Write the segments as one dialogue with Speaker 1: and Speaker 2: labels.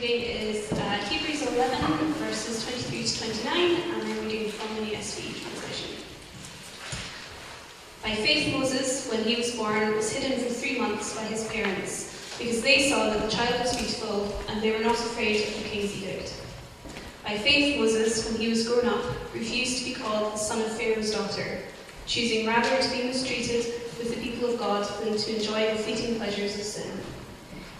Speaker 1: reading is uh, Hebrews 11, verses 23 to 29, and I'm reading from the ESV translation. By faith, Moses, when he was born, was hidden for three months by his parents, because they saw that the child was beautiful, and they were not afraid of the king's edict. By faith, Moses, when he was grown up, refused to be called the son of Pharaoh's daughter, choosing rather to be mistreated with the people of God than to enjoy the fleeting pleasures of sin.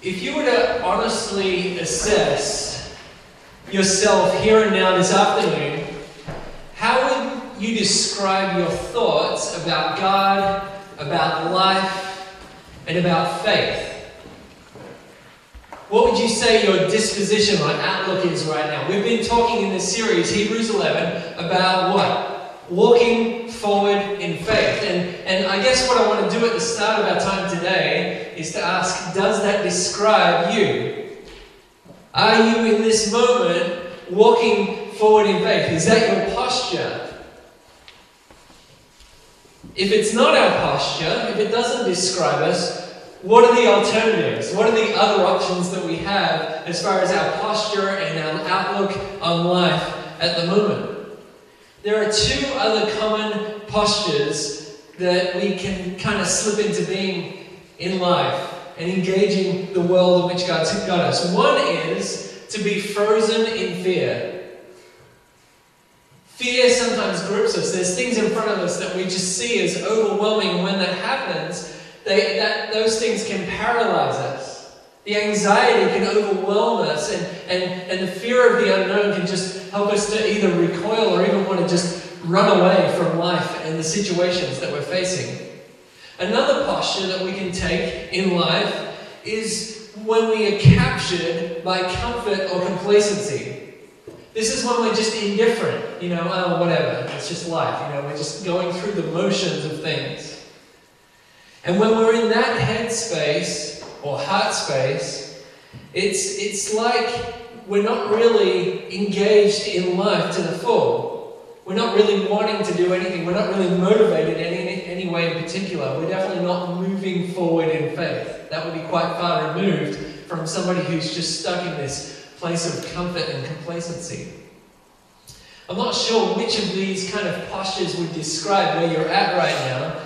Speaker 2: If you were to honestly assess yourself here and now this afternoon, how would you describe your thoughts about God, about life, and about faith? What would you say your disposition or outlook is right now? We've been talking in this series, Hebrews 11, about what? Walking forward in faith. And, and I guess what I want to do at the start of our time today is to ask Does that describe you? Are you in this moment walking forward in faith? Is that your posture? If it's not our posture, if it doesn't describe us, what are the alternatives? What are the other options that we have as far as our posture and our outlook on life at the moment? There are two other common postures that we can kind of slip into being in life and engaging the world in which God's got us. One is to be frozen in fear. Fear sometimes grips us. There's things in front of us that we just see as overwhelming, when that happens, they, that, those things can paralyze us. The anxiety can overwhelm us, and, and, and the fear of the unknown can just help us to either recoil or even want to just run away from life and the situations that we're facing. Another posture that we can take in life is when we are captured by comfort or complacency. This is when we're just indifferent, you know, oh, whatever, it's just life, you know, we're just going through the motions of things. And when we're in that headspace or heart space, it's, it's like we're not really engaged in life to the full. We're not really wanting to do anything. We're not really motivated in any, any way in particular. We're definitely not moving forward in faith. That would be quite far removed from somebody who's just stuck in this place of comfort and complacency. I'm not sure which of these kind of postures would describe where you're at right now,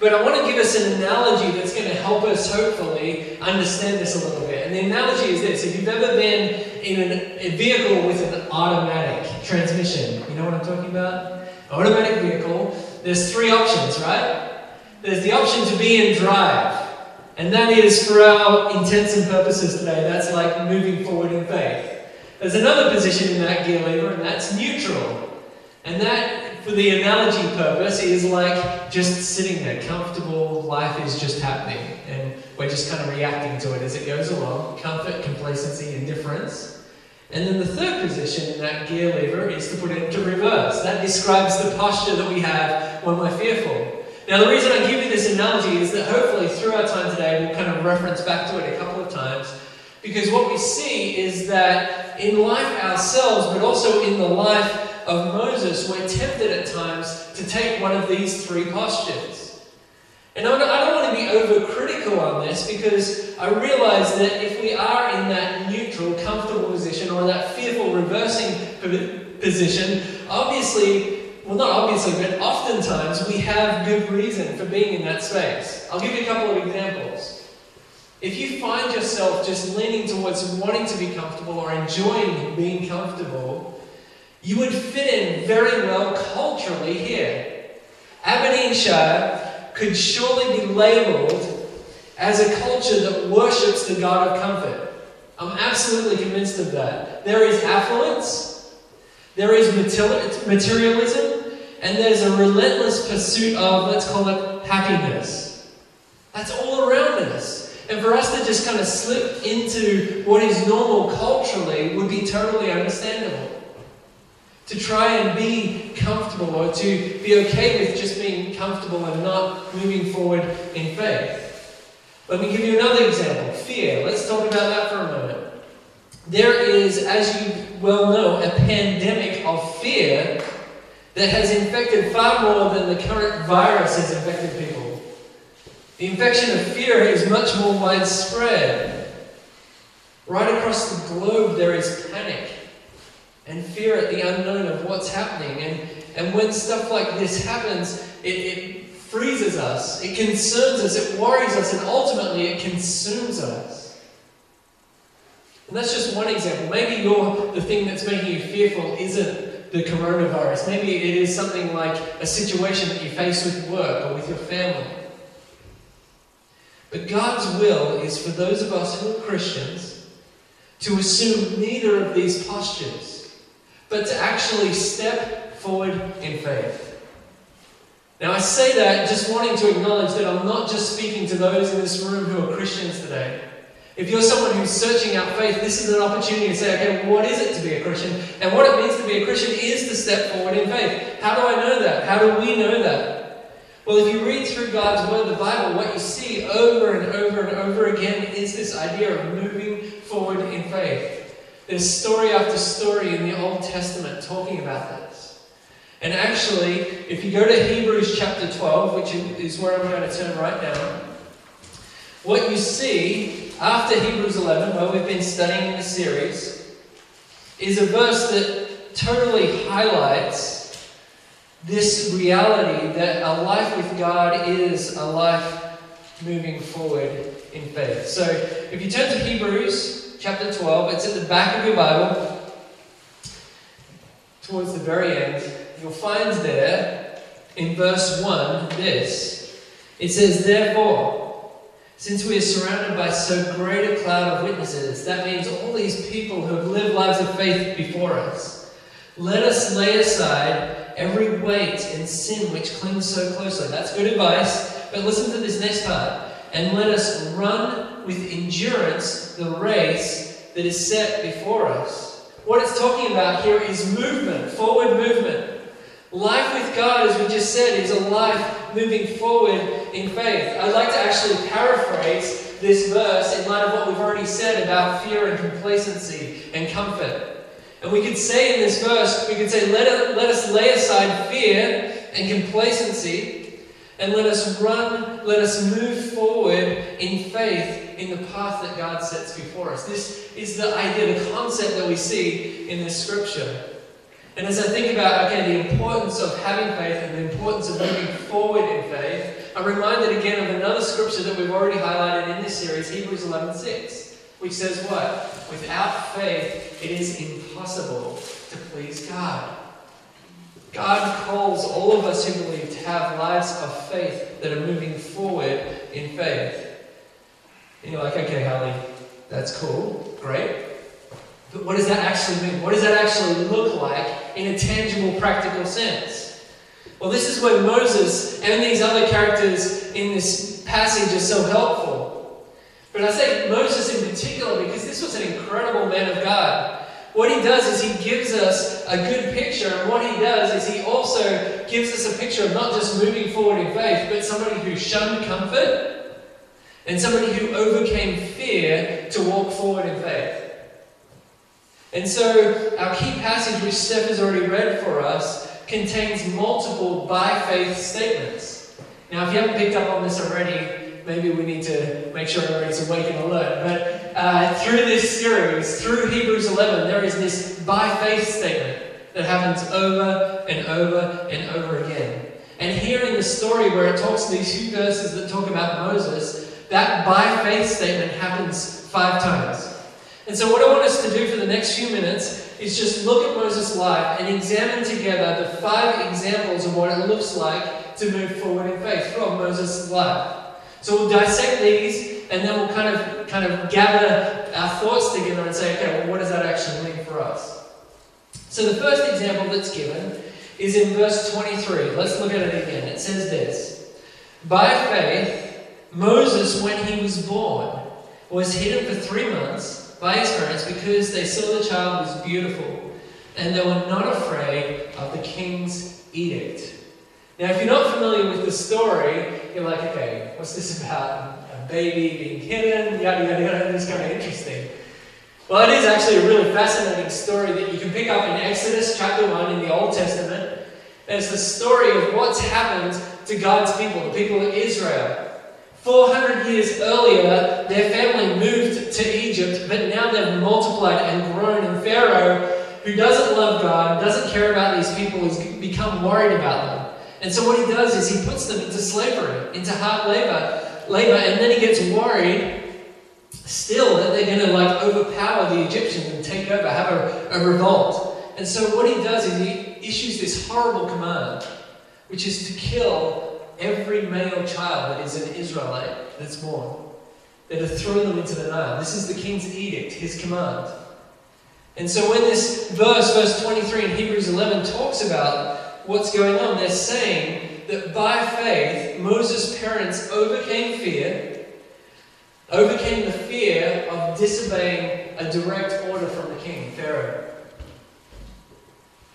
Speaker 2: but I want to give us an analogy that's going to help us hopefully understand this a little bit. And the analogy is this if you've ever been in an, a vehicle with an automatic transmission, you know what I'm talking about? Automatic vehicle, there's three options, right? There's the option to be in drive. And that is, for our intents and purposes today, that's like moving forward in faith. There's another position in that gear lever, and that's neutral. And that, for the analogy purpose, is like just sitting there, comfortable, life is just happening. And we're just kind of reacting to it as it goes along comfort, complacency, indifference. And then the third position in that gear lever is to put it into reverse. That describes the posture that we have when we're fearful. Now, the reason I give you this analogy is that hopefully through our time today we'll kind of reference back to it a couple of times. Because what we see is that in life ourselves, but also in the life of Moses, we're tempted at times to take one of these three postures. And I don't want to be overcritical on this because I realize that if we are in that neutral, comfortable position or that fearful reversing position, obviously well, not obviously, but oftentimes we have good reason for being in that space. I'll give you a couple of examples. If you find yourself just leaning towards wanting to be comfortable or enjoying being comfortable, you would fit in very well culturally here. Aberdeenshire could surely be labelled as a culture that worships the God of comfort. I'm absolutely convinced of that. There is affluence, there is materialism, and there's a relentless pursuit of, let's call it, happiness. That's all around us. And for us to just kind of slip into what is normal culturally would be totally understandable. To try and be comfortable or to be okay with just being comfortable and not moving forward in faith. Let me give you another example fear. Let's talk about that for a moment. There is, as you well know, a pandemic of fear that has infected far more than the current virus has infected people. The infection of fear is much more widespread. Right across the globe, there is panic and fear at the unknown of what's happening. And, and when stuff like this happens, it, it freezes us, it concerns us, it worries us, and ultimately it consumes us. And that's just one example. Maybe you're, the thing that's making you fearful isn't the coronavirus. Maybe it is something like a situation that you face with work or with your family. But God's will is for those of us who are Christians to assume neither of these postures, but to actually step forward in faith. Now, I say that just wanting to acknowledge that I'm not just speaking to those in this room who are Christians today. If you're someone who's searching out faith, this is an opportunity to say, okay, what is it to be a Christian? And what it means to be a Christian is to step forward in faith. How do I know that? How do we know that? Well, if you read through God's Word, the Bible, what you see over and over and over again is this idea of moving forward in faith. There's story after story in the Old Testament talking about this. And actually, if you go to Hebrews chapter 12, which is where I'm going to turn right now, what you see after Hebrews 11, where we've been studying in the series, is a verse that totally highlights this reality that a life with God is a life moving forward in faith. So if you turn to Hebrews chapter 12, it's at the back of your Bible, towards the very end you'll find there in verse 1 this. It says, Therefore, since we are surrounded by so great a cloud of witnesses, that means all these people who have lived lives of faith before us, let us lay aside every weight and sin which clings so closely. That's good advice, but listen to this next part. And let us run with endurance the race that is set before us. What it's talking about here is movement, forward movement. Life with God, as we just said, is a life moving forward in faith. I'd like to actually paraphrase this verse in light of what we've already said about fear and complacency and comfort. And we could say in this verse, we could say, let, it, let us lay aside fear and complacency, and let us run, let us move forward in faith in the path that God sets before us. This is the idea, the concept that we see in this scripture. And as I think about, again, the importance of having faith and the importance of moving forward in faith, I'm reminded again of another scripture that we've already highlighted in this series, Hebrews 11.6, which says what? Without faith, it is impossible to please God. God calls all of us who believe to have lives of faith that are moving forward in faith. And you're like, okay, Harley, that's cool, great. But what does that actually mean? What does that actually look like in a tangible, practical sense? Well, this is where Moses and these other characters in this passage are so helpful. But I say Moses in particular because this was an incredible man of God. What he does is he gives us a good picture, and what he does is he also gives us a picture of not just moving forward in faith, but somebody who shunned comfort and somebody who overcame fear to walk forward in faith. And so, our key passage, which Steph has already read for us, contains multiple by faith statements. Now, if you haven't picked up on this already, maybe we need to make sure everybody's awake and alert. But uh, through this series, through Hebrews 11, there is this by faith statement that happens over and over and over again. And here in the story where it talks these few verses that talk about Moses, that by faith statement happens five times. And so, what I want us to do for the next few minutes is just look at Moses' life and examine together the five examples of what it looks like to move forward in faith from Moses' life. So, we'll dissect these and then we'll kind of, kind of gather our thoughts together and say, okay, well, what does that actually mean for us? So, the first example that's given is in verse 23. Let's look at it again. It says this By faith, Moses, when he was born, was hidden for three months by his parents because they saw the child was beautiful and they were not afraid of the king's edict. Now, if you're not familiar with the story, you're like, okay, what's this about? A baby being hidden, yada yada yada, it's kind of interesting. Well, it is actually a really fascinating story that you can pick up in Exodus chapter 1 in the Old Testament. It's the story of what's happened to God's people, the people of Israel. 400 years earlier, their family moved to Egypt, but now they've multiplied and grown, and Pharaoh, who doesn't love God, doesn't care about these people, has become worried about them. And so what he does is he puts them into slavery, into hard labor, labor, and then he gets worried still that they're going to like overpower the Egyptians and take over, have a, a revolt. And so what he does is he issues this horrible command, which is to kill every male child that is an Israelite that's born. They're to throw them into the Nile. This is the king's edict, his command. And so when this verse, verse 23 in Hebrews 11, talks about what's going on, they're saying that by faith, Moses' parents overcame fear overcame the fear of disobeying a direct order from the king, Pharaoh.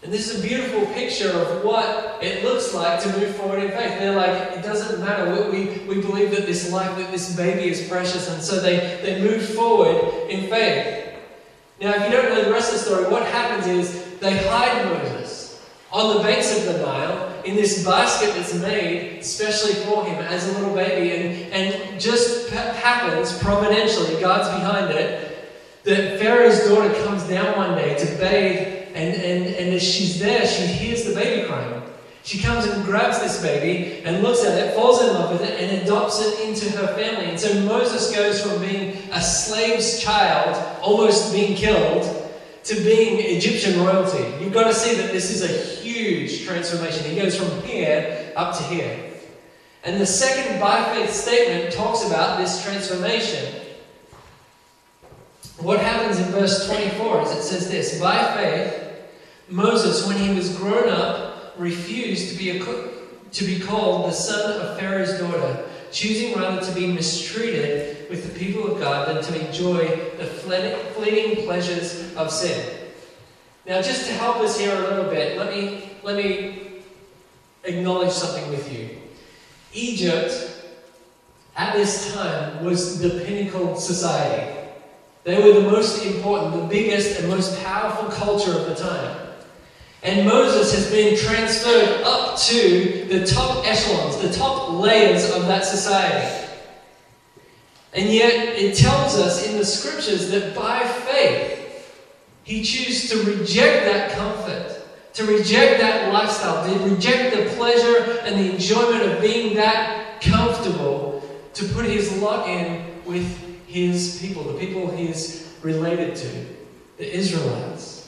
Speaker 2: And this is a beautiful picture of what it looks like to move forward in faith. They're like, it doesn't matter. We, we believe that this life, that this baby is precious, and so they, they move forward in faith. Now, if you don't know the rest of the story, what happens is they hide Moses on the banks of the Nile in this basket that's made especially for him as a little baby. And, and just happens, providentially, God's behind it, that Pharaoh's daughter comes down one day to bathe, and, and, and as she's there, she hears the baby crying. She comes and grabs this baby and looks at it, falls in love with it, and adopts it into her family. And so Moses goes from being a slave's child, almost being killed, to being Egyptian royalty. You've got to see that this is a huge transformation. He goes from here up to here. And the second by faith statement talks about this transformation. What happens in verse 24 is it says this By faith, Moses, when he was grown up, refused to be, a, to be called the son of Pharaoh's daughter, choosing rather to be mistreated with the people of God than to enjoy the fleeting pleasures of sin. Now, just to help us here a little bit, let me, let me acknowledge something with you. Egypt, at this time, was the pinnacle society. They were the most important, the biggest, and most powerful culture of the time. And Moses has been transferred up to the top echelons, the top layers of that society. And yet, it tells us in the scriptures that by faith, he chose to reject that comfort, to reject that lifestyle, to reject the pleasure and the enjoyment of being that comfortable, to put his lot in with his people, the people he is related to, the Israelites.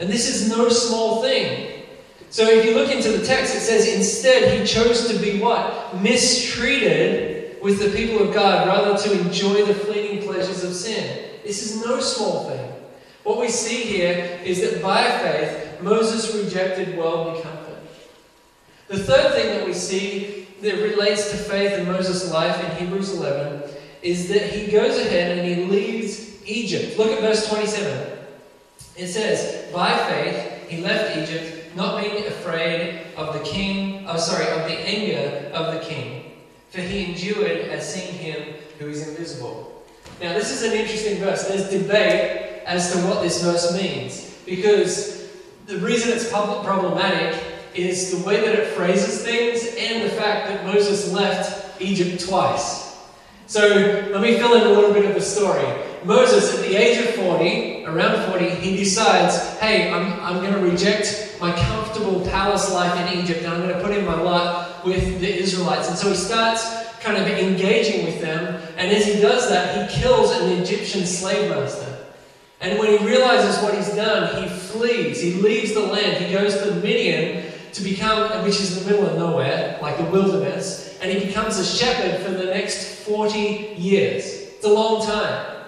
Speaker 2: And this is no small thing. So if you look into the text, it says instead he chose to be what? Mistreated with the people of God rather to enjoy the fleeting pleasures of sin. This is no small thing. What we see here is that by faith, Moses rejected worldly comfort. The third thing that we see that relates to faith in Moses' life in Hebrews 11 is that he goes ahead and he leaves Egypt. Look at verse 27. It says, By faith he left Egypt, not being afraid of the king, oh sorry, of the anger of the king, for he endured as seeing him who is invisible. Now this is an interesting verse. There's debate as to what this verse means. Because the reason it's problematic is the way that it phrases things and the fact that Moses left Egypt twice. So let me fill in a little bit of the story. Moses, at the age of 40, around 40, he decides, hey, I'm, I'm going to reject my comfortable palace life in Egypt and I'm going to put in my lot with the Israelites. And so he starts kind of engaging with them. And as he does that, he kills an Egyptian slave master. And when he realizes what he's done, he flees. He leaves the land. He goes to Midian to become, which is in the middle of nowhere, like the wilderness, and he becomes a shepherd for the next 40 years. It's a long time.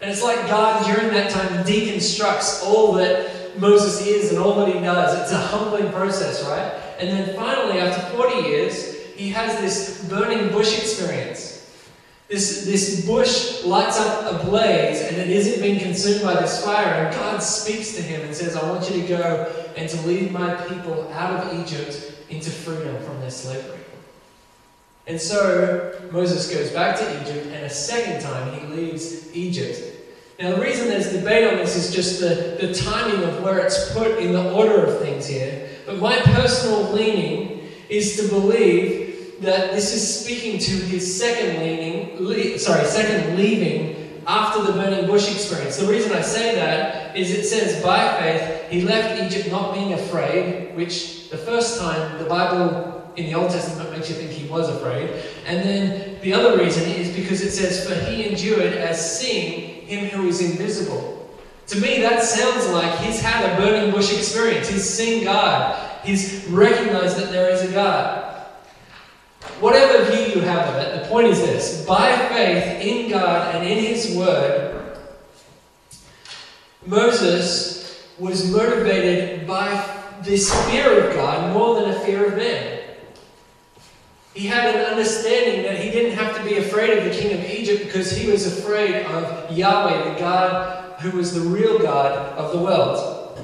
Speaker 2: And it's like God, during that time, deconstructs all that Moses is and all that he does. It's a humbling process, right? And then finally, after 40 years, he has this burning bush experience This, this bush lights up a blaze and it isn't being consumed by this fire. And God speaks to him and says, I want you to go and to lead my people out of Egypt into freedom from their slavery. And so Moses goes back to Egypt, and a second time he leaves Egypt. Now, the reason there's debate on this is just the, the timing of where it's put in the order of things here. But my personal leaning is to believe that this is speaking to his second leaning, le- sorry, second leaving after the burning bush experience. The reason I say that is it says by faith he left Egypt not being afraid, which the first time the Bible in the Old Testament makes you think he was afraid. And then the other reason is because it says, For he endured as seeing him who is invisible. To me, that sounds like he's had a burning bush experience. He's seen God. He's recognized that there is a God. Whatever view you have of it, the point is this by faith in God and in His Word, Moses was motivated by this fear of God more than a fear of man. He had an understanding that he didn't have to be afraid of the king of Egypt because he was afraid of Yahweh, the God who was the real God of the world.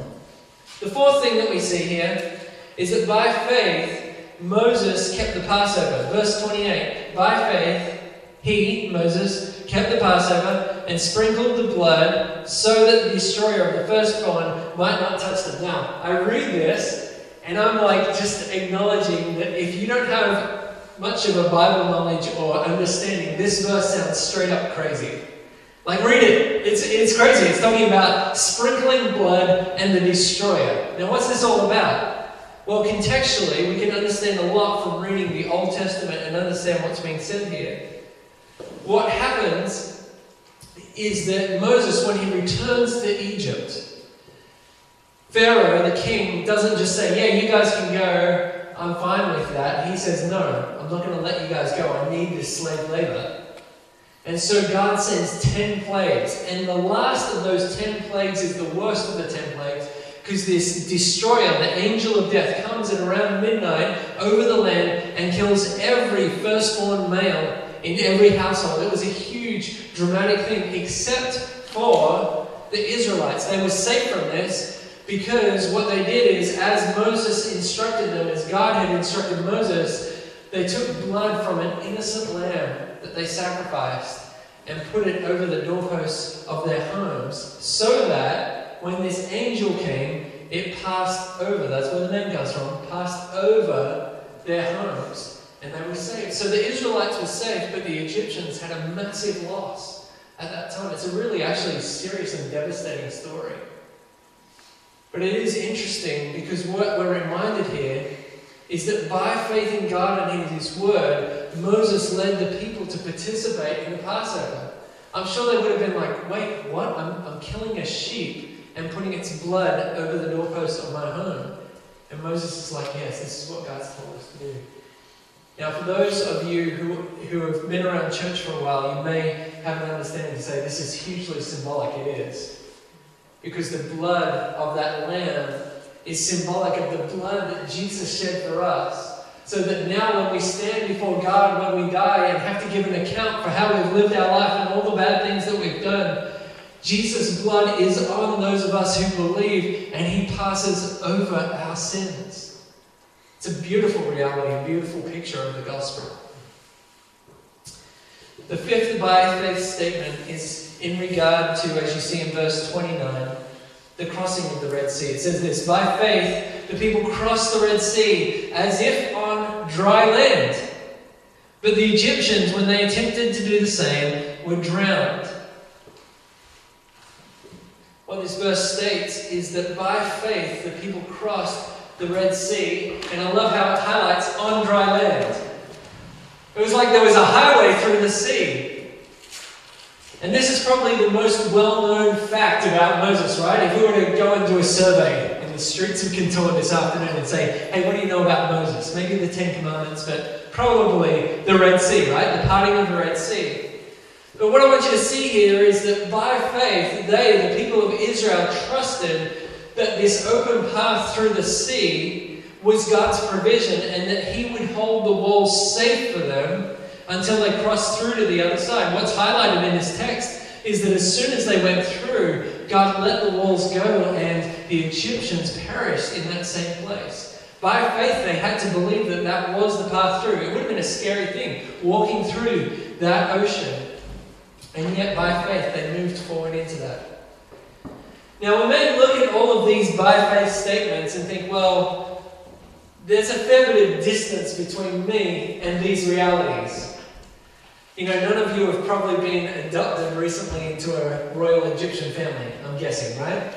Speaker 2: The fourth thing that we see here is that by faith, Moses kept the Passover. Verse 28 By faith, he, Moses, kept the Passover and sprinkled the blood so that the destroyer of the firstborn might not touch them. Now, I read this and I'm like just acknowledging that if you don't have much of a Bible knowledge or understanding, this verse sounds straight up crazy. Like, read it. It's, it's crazy. It's talking about sprinkling blood and the destroyer. Now, what's this all about? Well, contextually, we can understand a lot from reading the Old Testament and understand what's being said here. What happens is that Moses, when he returns to Egypt, Pharaoh, the king, doesn't just say, Yeah, you guys can go, I'm fine with that. He says, No, I'm not going to let you guys go. I need this slave labor. And so God sends 10 plagues. And the last of those 10 plagues is the worst of the 10 plagues because this destroyer, the angel of death, comes at around midnight over the land and kills every firstborn male in every household. It was a huge, dramatic thing, except for the Israelites. They were safe from this because what they did is, as Moses instructed them, as God had instructed Moses, they took blood from an innocent lamb that they sacrificed and put it over the doorposts of their homes so that when this angel came, it passed over. That's where the name comes from. Passed over their homes and they were saved. So the Israelites were saved, but the Egyptians had a massive loss at that time. It's a really actually serious and devastating story. But it is interesting because what we're reminded here is that by faith in God and in His Word, Moses led the people to participate in the Passover. I'm sure they would have been like, wait, what? I'm, I'm killing a sheep and putting its blood over the doorpost of my home. And Moses is like, yes, this is what God's told us to do. Now, for those of you who, who have been around church for a while, you may have an understanding to say this is hugely symbolic. It is. Because the blood of that lamb is symbolic of the blood that Jesus shed for us. So that now, when we stand before God, when we die, and have to give an account for how we've lived our life and all the bad things that we've done, Jesus' blood is on those of us who believe, and He passes over our sins. It's a beautiful reality, a beautiful picture of the gospel. The fifth by faith statement is in regard to, as you see in verse 29, the crossing of the Red Sea. It says this By faith, the people crossed the Red Sea as if on dry land. But the Egyptians, when they attempted to do the same, were drowned. What this verse states is that by faith, the people crossed the Red Sea, and I love how it highlights on dry land. It was like there was a highway through the sea. And this is probably the most well known fact about Moses, right? If we were to go and do a survey in the streets of Kintore this afternoon and say, hey, what do you know about Moses? Maybe the Ten Commandments, but probably the Red Sea, right? The parting of the Red Sea. But what I want you to see here is that by faith, they, the people of Israel, trusted that this open path through the sea was God's provision and that He would hold the walls safe for them until they crossed through to the other side. What's highlighted in this text is that as soon as they went through, God let the walls go and the Egyptians perished in that same place. By faith, they had to believe that that was the path through. It would have been a scary thing walking through that ocean. And yet, by faith, they moved forward into that. Now, we may look at all of these by faith statements and think, well, there's a fair bit of distance between me and these realities. You know, none of you have probably been adopted recently into a royal Egyptian family, I'm guessing, right?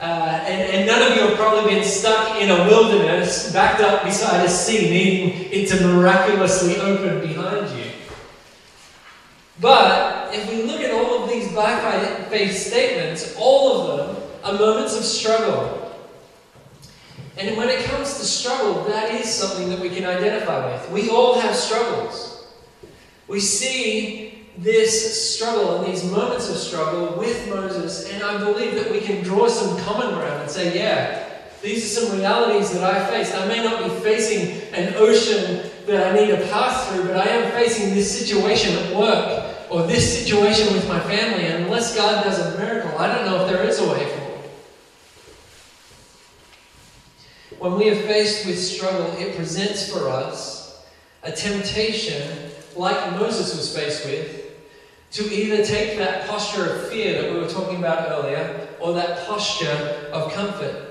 Speaker 2: Uh, and, and none of you have probably been stuck in a wilderness, backed up beside a sea, needing it to miraculously open behind you. But if we look at all of these by faith statements, all of them are moments of struggle. And when it comes to struggle, that is something that we can identify with. We all have struggles. We see this struggle and these moments of struggle with Moses, and I believe that we can draw some common ground and say, yeah, these are some realities that I faced. I may not be facing an ocean that I need to pass through, but I am facing this situation at work or this situation with my family, and unless God does a miracle, I don't know if there is a way forward. When we are faced with struggle, it presents for us a temptation like Moses was faced with, to either take that posture of fear that we were talking about earlier or that posture of comfort.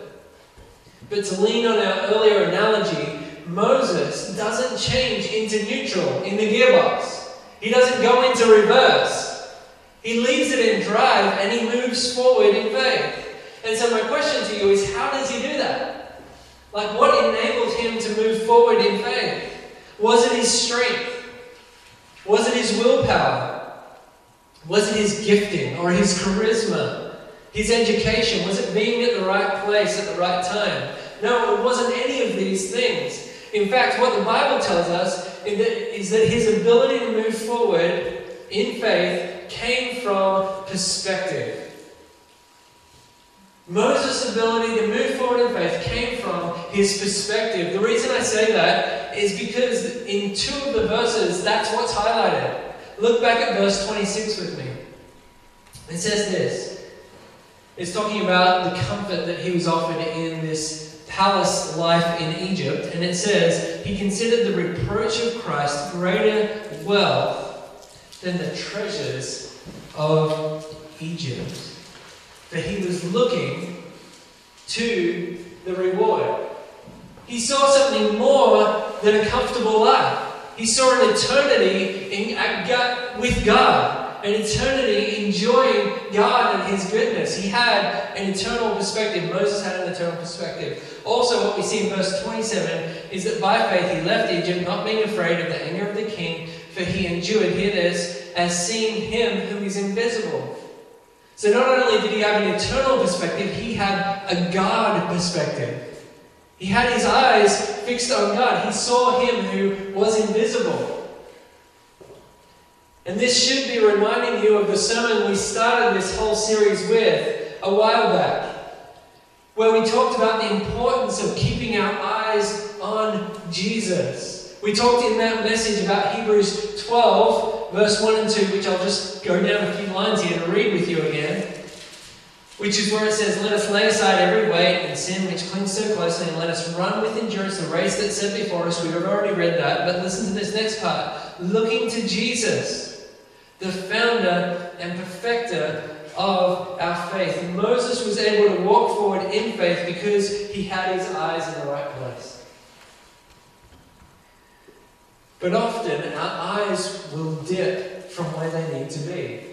Speaker 2: But to lean on our earlier analogy, Moses doesn't change into neutral in the gearbox. He doesn't go into reverse. He leaves it in drive and he moves forward in faith. And so, my question to you is how does he do that? Like, what enabled him to move forward in faith? Was it his strength? Was it his willpower? Was it his gifting or his charisma? His education? Was it being at the right place at the right time? No, it wasn't any of these things. In fact, what the Bible tells us is that his ability to move forward in faith came from perspective. Moses' ability to move forward in faith came from his perspective. The reason I say that is because in two of the verses, that's what's highlighted. Look back at verse 26 with me. It says this it's talking about the comfort that he was offered in this palace life in Egypt. And it says, He considered the reproach of Christ greater wealth than the treasures of Egypt that he was looking to the reward. He saw something more than a comfortable life. He saw an eternity in, with God, an eternity enjoying God and His goodness. He had an eternal perspective. Moses had an eternal perspective. Also, what we see in verse 27 is that by faith he left Egypt, not being afraid of the anger of the king, for he endured, hear this, as seeing him who is invisible. So not only did he have an eternal perspective, he had a God perspective. He had his eyes fixed on God. He saw him who was invisible. And this should be reminding you of the sermon we started this whole series with a while back, where we talked about the importance of keeping our eyes on Jesus. We talked in that message about Hebrews 12 verse 1 and 2, which I'll just go down a few lines here to read with you again, which is where it says, Let us lay aside every weight and sin which clings so closely, and let us run with endurance the race that's set before us. We've already read that, but listen to this next part. Looking to Jesus, the founder and perfecter of our faith. Moses was able to walk forward in faith because he had his eyes in the right place. But often our eyes will dip from where they need to be.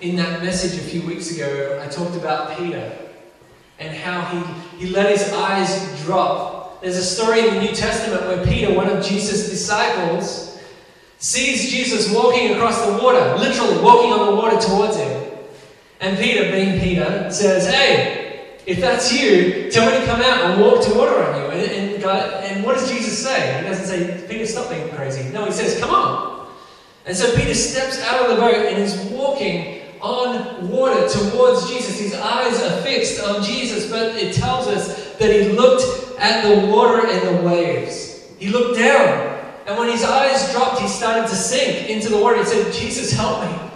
Speaker 2: In that message a few weeks ago, I talked about Peter and how he, he let his eyes drop. There's a story in the New Testament where Peter, one of Jesus' disciples, sees Jesus walking across the water, literally walking on the water towards him. And Peter, being Peter, says, Hey, if that's you, tell me to come out and walk to water on you. And, and, God, and what does Jesus say? He doesn't say, Peter, stop being crazy. No, he says, come on. And so Peter steps out of the boat and is walking on water towards Jesus. His eyes are fixed on Jesus, but it tells us that he looked at the water and the waves. He looked down And when his eyes dropped, he started to sink into the water. He said, Jesus, help me.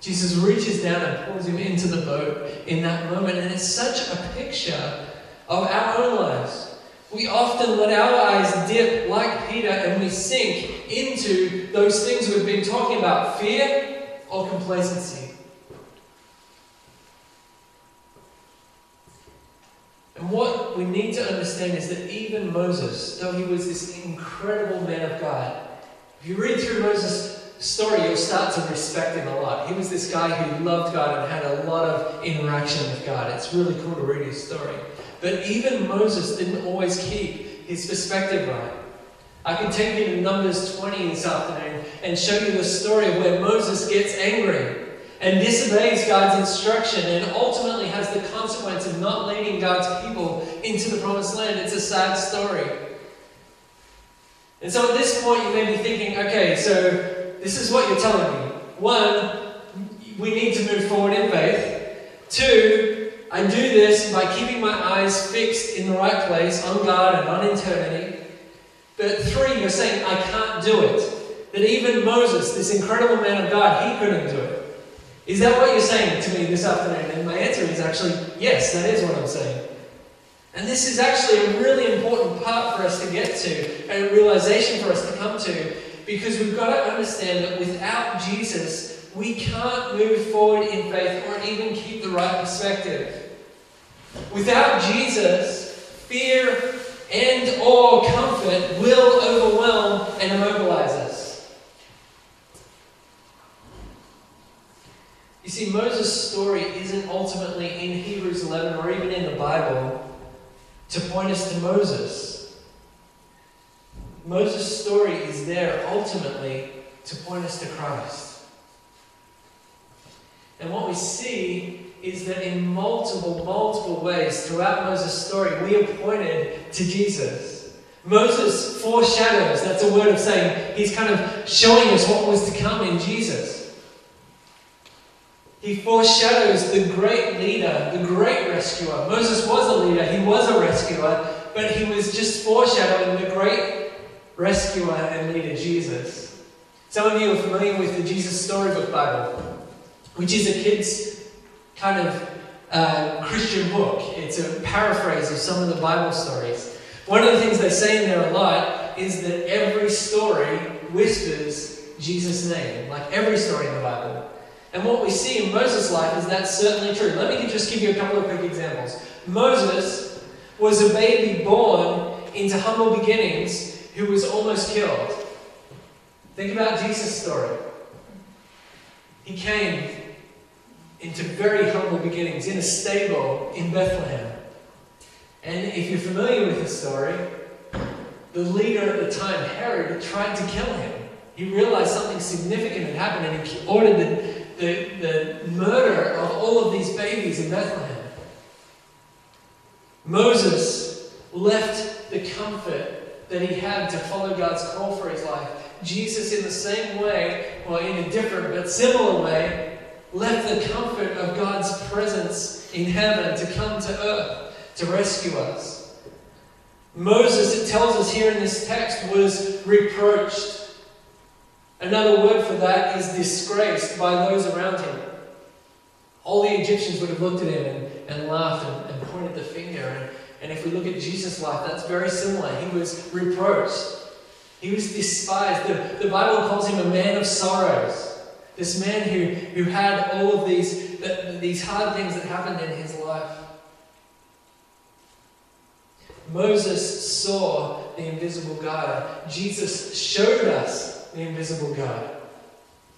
Speaker 2: Jesus reaches down and pulls him into the boat in that moment. And it's such a picture of our own lives. We often let our eyes dip like Peter and we sink into those things we've been talking about fear or complacency. And what we need to understand is that even Moses, though he was this incredible man of God, if you read through Moses' story, you'll start to respect him a lot. He was this guy who loved God and had a lot of interaction with God. It's really cool to read his story. But even Moses didn't always keep his perspective right. I can take you to Numbers 20 this afternoon and show you the story of where Moses gets angry and disobeys God's instruction and ultimately has the consequence of not leading God's people into the promised land. It's a sad story. And so at this point, you may be thinking, okay, so this is what you're telling me. One, we need to move forward in faith. Two, I do this by keeping my eyes fixed in the right place on God and on eternity. But three, you're saying I can't do it. That even Moses, this incredible man of God, he couldn't do it. Is that what you're saying to me this afternoon? And my answer is actually yes, that is what I'm saying. And this is actually a really important part for us to get to, and a realization for us to come to, because we've got to understand that without Jesus, we can't move forward in faith or even keep the right perspective. Without Jesus, fear and or comfort will overwhelm and immobilize us. You see, Moses' story isn't ultimately in Hebrews 11 or even in the Bible to point us to Moses. Moses' story is there ultimately to point us to Christ. And what we see is that in multiple, multiple ways throughout Moses' story, we are pointed to Jesus. Moses foreshadows, that's a word of saying he's kind of showing us what was to come in Jesus. He foreshadows the great leader, the great rescuer. Moses was a leader, he was a rescuer, but he was just foreshadowing the great rescuer and leader, Jesus. Some of you are familiar with the Jesus Storybook Bible, which is a kid's kind of uh, Christian book. It's a paraphrase of some of the Bible stories. One of the things they say in there a lot is that every story whispers Jesus' name, like every story in the Bible. And what we see in Moses' life is that's certainly true. Let me just give you a couple of quick examples. Moses was a baby born into humble beginnings who was almost killed. Think about Jesus' story. He came into very humble beginnings in a stable in Bethlehem. And if you're familiar with the story, the leader at the time, Herod, tried to kill him. He realized something significant had happened and he ordered the the, the murder of all of these babies in Bethlehem. Moses left the comfort that he had to follow God's call for his life. Jesus, in the same way, or in a different but similar way, left the comfort of God's presence in heaven to come to earth to rescue us. Moses, it tells us here in this text, was reproached Another word for that is disgraced by those around him. All the Egyptians would have looked at him and, and laughed and, and pointed the finger. And, and if we look at Jesus' life, that's very similar. He was reproached, he was despised. The, the Bible calls him a man of sorrows. This man who, who had all of these, the, these hard things that happened in his life. Moses saw the invisible God. Jesus showed us the invisible God.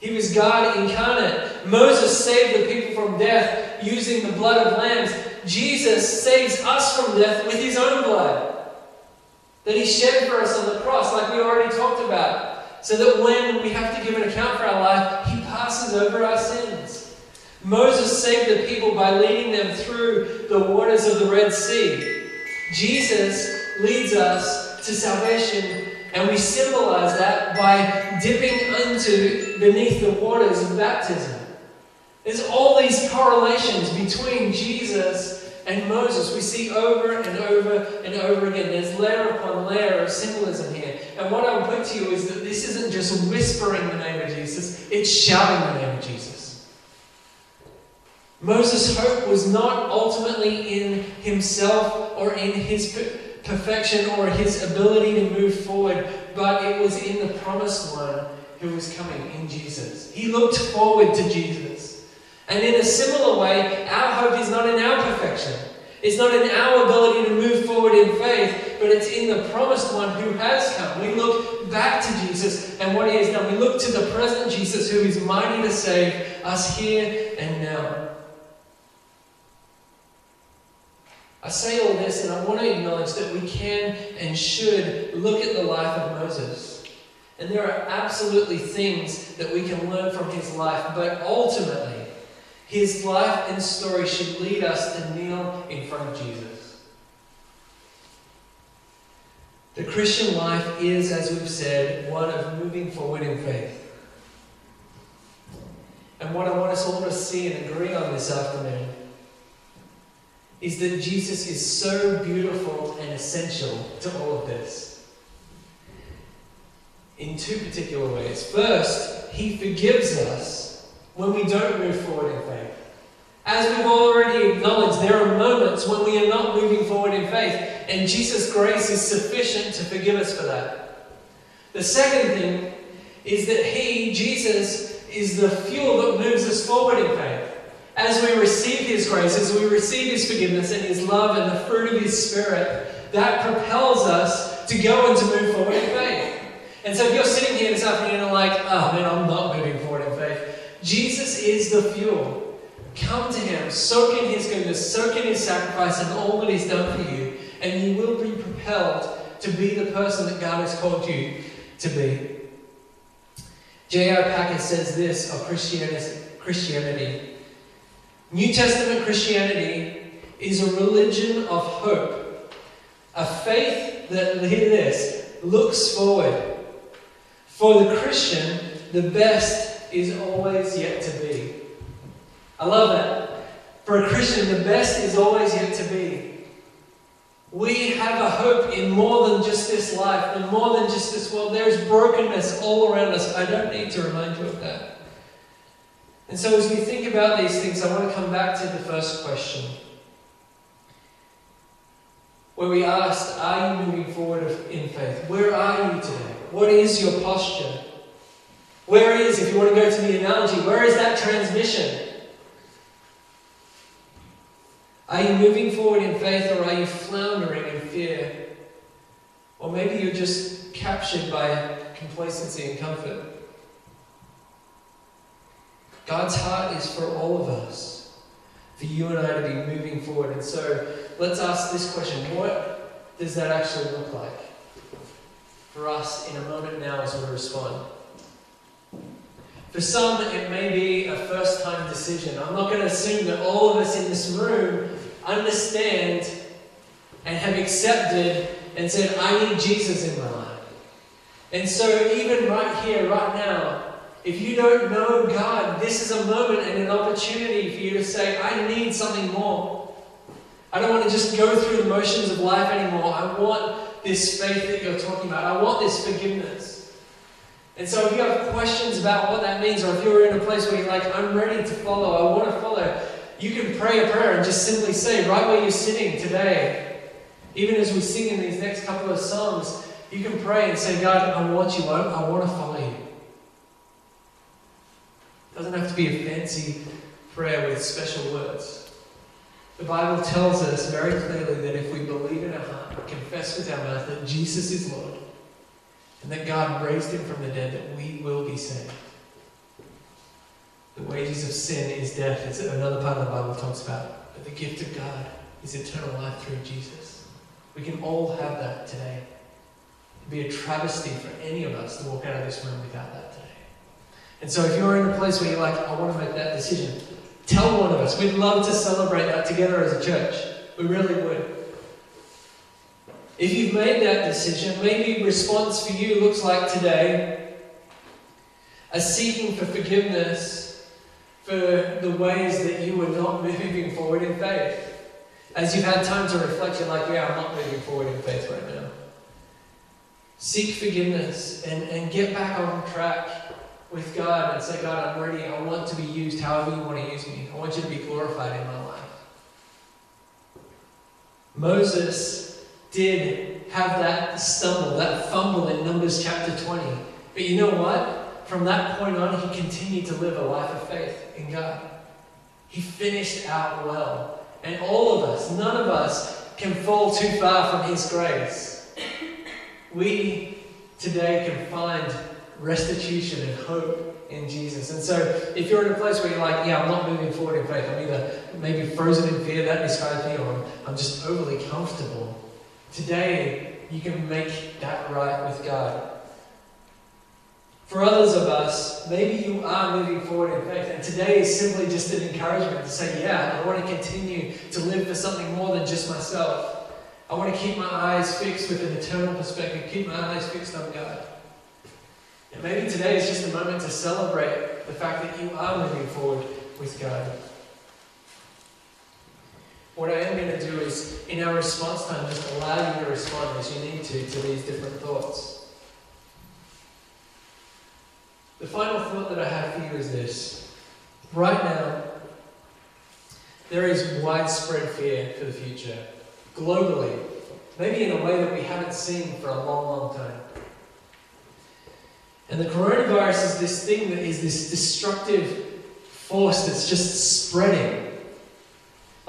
Speaker 2: He was God incarnate. Moses saved the people from death using the blood of lambs. Jesus saves us from death with his own blood that he shed for us on the cross, like we already talked about, so that when we have to give an account for our life, he passes over our sins. Moses saved the people by leading them through the waters of the Red Sea. Jesus leads us to salvation and we symbolize that by dipping into beneath the waters of baptism. There's all these correlations between Jesus and Moses. We see over and over and over again. There's layer upon layer of symbolism here. And what I would put to you is that this isn't just whispering the name of Jesus, it's shouting the name of Jesus. Moses' hope was not ultimately in himself or in his perfection or his ability to move forward, but it was in the promised one who was coming in Jesus. He looked forward to Jesus. And in a similar way, our hope is not in our perfection. It's not in our ability to move forward in faith, but it's in the promised one who has come. We look back to Jesus and what he has done. We look to the present Jesus who is mighty to save us here and now. I say all this and I want to acknowledge that we can and should look at the life of Moses. And there are absolutely things that we can learn from his life, but ultimately, his life and story should lead us to kneel in front of Jesus. The Christian life is, as we've said, one of moving forward in faith. And what I want us all to see and agree on this afternoon is that Jesus is so beautiful and essential to all of this. In two particular ways. First, he forgives us when we don't move forward in faith. As we've already acknowledged, there are moments when we are not moving forward in faith, and Jesus' grace is sufficient to forgive us for that. The second thing is that He, Jesus, is the fuel that moves us forward in faith as we receive His grace, as we receive His forgiveness and His love and the fruit of His Spirit, that propels us to go and to move forward in faith. And so if you're sitting here this afternoon and like, oh man, I'm not moving Jesus is the fuel. Come to Him, soak in His goodness, soak in His sacrifice and all that He's done for you, and you will be propelled to be the person that God has called you to be. J.I. Packer says this of Christianity New Testament Christianity is a religion of hope, a faith that, hear this, looks forward. For the Christian, the best is always yet to be. I love that. For a Christian, the best is always yet to be. We have a hope in more than just this life, and more than just this world. There's brokenness all around us. I don't need to remind you of that. And so, as we think about these things, I want to come back to the first question. Where we asked, Are you moving forward in faith? Where are you today? What is your posture? Where is, if you want to go to the analogy, where is that transmission? Are you moving forward in faith or are you floundering in fear? Or maybe you're just captured by complacency and comfort. God's heart is for all of us, for you and I to be moving forward. And so let's ask this question what does that actually look like for us in a moment now as we respond? For some, it may be a first time decision. I'm not going to assume that all of us in this room understand and have accepted and said, I need Jesus in my life. And so, even right here, right now, if you don't know God, this is a moment and an opportunity for you to say, I need something more. I don't want to just go through the motions of life anymore. I want this faith that you're talking about. I want this forgiveness. And so if you have questions about what that means, or if you're in a place where you're like, I'm ready to follow, I want to follow, you can pray a prayer and just simply say, right where you're sitting today, even as we sing in these next couple of songs, you can pray and say, God, I want you. I, I want to follow you. It doesn't have to be a fancy prayer with special words. The Bible tells us very clearly that if we believe in our heart, confess with our mouth that Jesus is Lord, and that God raised him from the dead, that we will be saved. The wages of sin is death. It's another part of the Bible talks about. But the gift of God is eternal life through Jesus. We can all have that today. It'd be a travesty for any of us to walk out of this room without that today. And so if you're in a place where you're like, I want to make that decision, tell one of us. We'd love to celebrate that together as a church. We really would. If you've made that decision, maybe response for you looks like today a seeking for forgiveness for the ways that you were not moving forward in faith. As you've had time to reflect, you're like, yeah, I'm not moving forward in faith right now. seek forgiveness and, and get back on track with God and say, God, I'm ready. I want to be used however you want to use me. I want you to be glorified in my life. Moses did have that stumble, that fumble in Numbers chapter 20. But you know what? From that point on, he continued to live a life of faith in God. He finished out well. And all of us, none of us, can fall too far from his grace. We today can find restitution and hope in Jesus. And so, if you're in a place where you're like, yeah, I'm not moving forward in faith, I'm either maybe frozen in fear, that describes me, or I'm just overly comfortable, today you can make that right with God. For others of us, maybe you are moving forward in faith, and today is simply just an encouragement to say, yeah, I want to continue to live for something more than just myself. I want to keep my eyes fixed with an eternal perspective, keep my eyes fixed on God. And maybe today is just a moment to celebrate the fact that you are moving forward with God. What I am going to do is, in our response time, just allow you to respond as you need to to these different thoughts. The final thought that I have for you is this. Right now, there is widespread fear for the future globally, maybe in a way that we haven't seen for a long, long time. And the coronavirus is this thing that is this destructive force that's just spreading.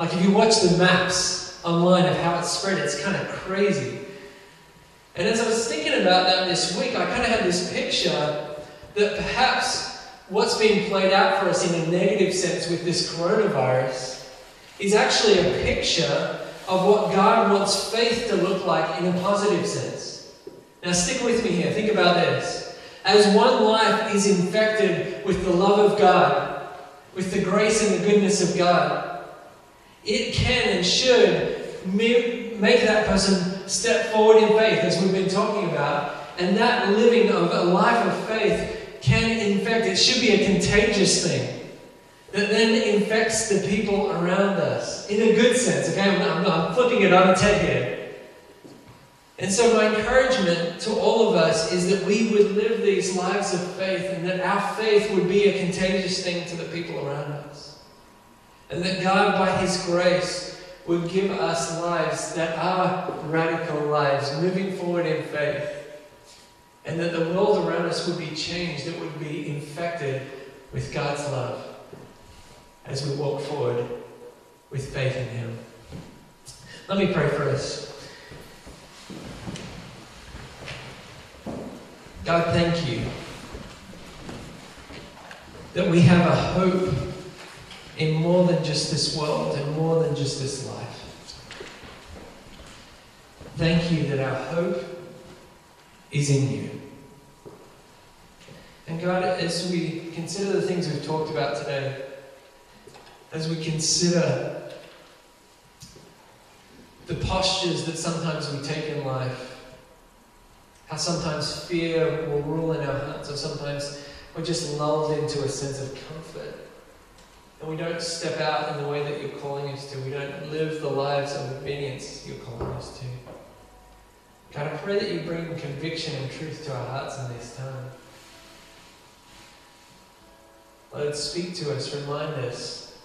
Speaker 2: Like if you watch the maps online of how it's spread, it's kind of crazy. And as I was thinking about that this week, I kind of had this picture that perhaps what's being played out for us in a negative sense with this coronavirus is actually a picture of what God wants faith to look like in a positive sense. Now, stick with me here. Think about this. As one life is infected with the love of God, with the grace and the goodness of God, it can and should make that person step forward in faith, as we've been talking about. And that living of a life of faith can infect, it should be a contagious thing that then infects the people around us in a good sense. Okay, I'm, I'm, I'm flipping it on its head here. And so, my encouragement to all of us is that we would live these lives of faith and that our faith would be a contagious thing to the people around us. And that God, by His grace, would give us lives that are radical lives, moving forward in faith. And that the world around us would be changed, it would be infected with God's love as we walk forward with faith in Him. Let me pray for us. God, thank you that we have a hope in more than just this world and more than just this life. Thank you that our hope is in you. And God, as we consider the things we've talked about today, as we consider the postures that sometimes we take in life, how sometimes fear will rule in our hearts, or sometimes we're just lulled into a sense of comfort. And we don't step out in the way that you're calling us to. We don't live the lives of obedience you're calling us to. God, I pray that you bring conviction and truth to our hearts in this time. Lord, speak to us, remind us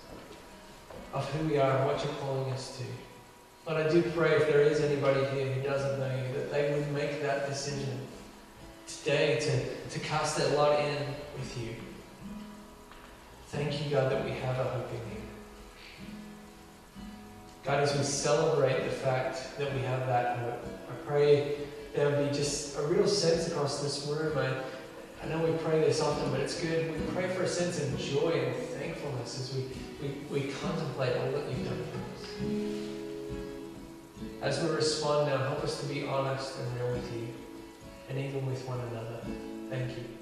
Speaker 2: of who we are and what you're calling us to. But I do pray if there is anybody here who doesn't know you, that they would make that decision today to, to cast their lot in with you. Thank you, God, that we have a hope in you. God, as we celebrate the fact that we have that hope, I pray there would be just a real sense across this room. I, I know we pray this often, but it's good. We pray for a sense of joy and thankfulness as we we, we contemplate all that you've done for us. As we respond now, help us to be honest and real with you, and even with one another. Thank you.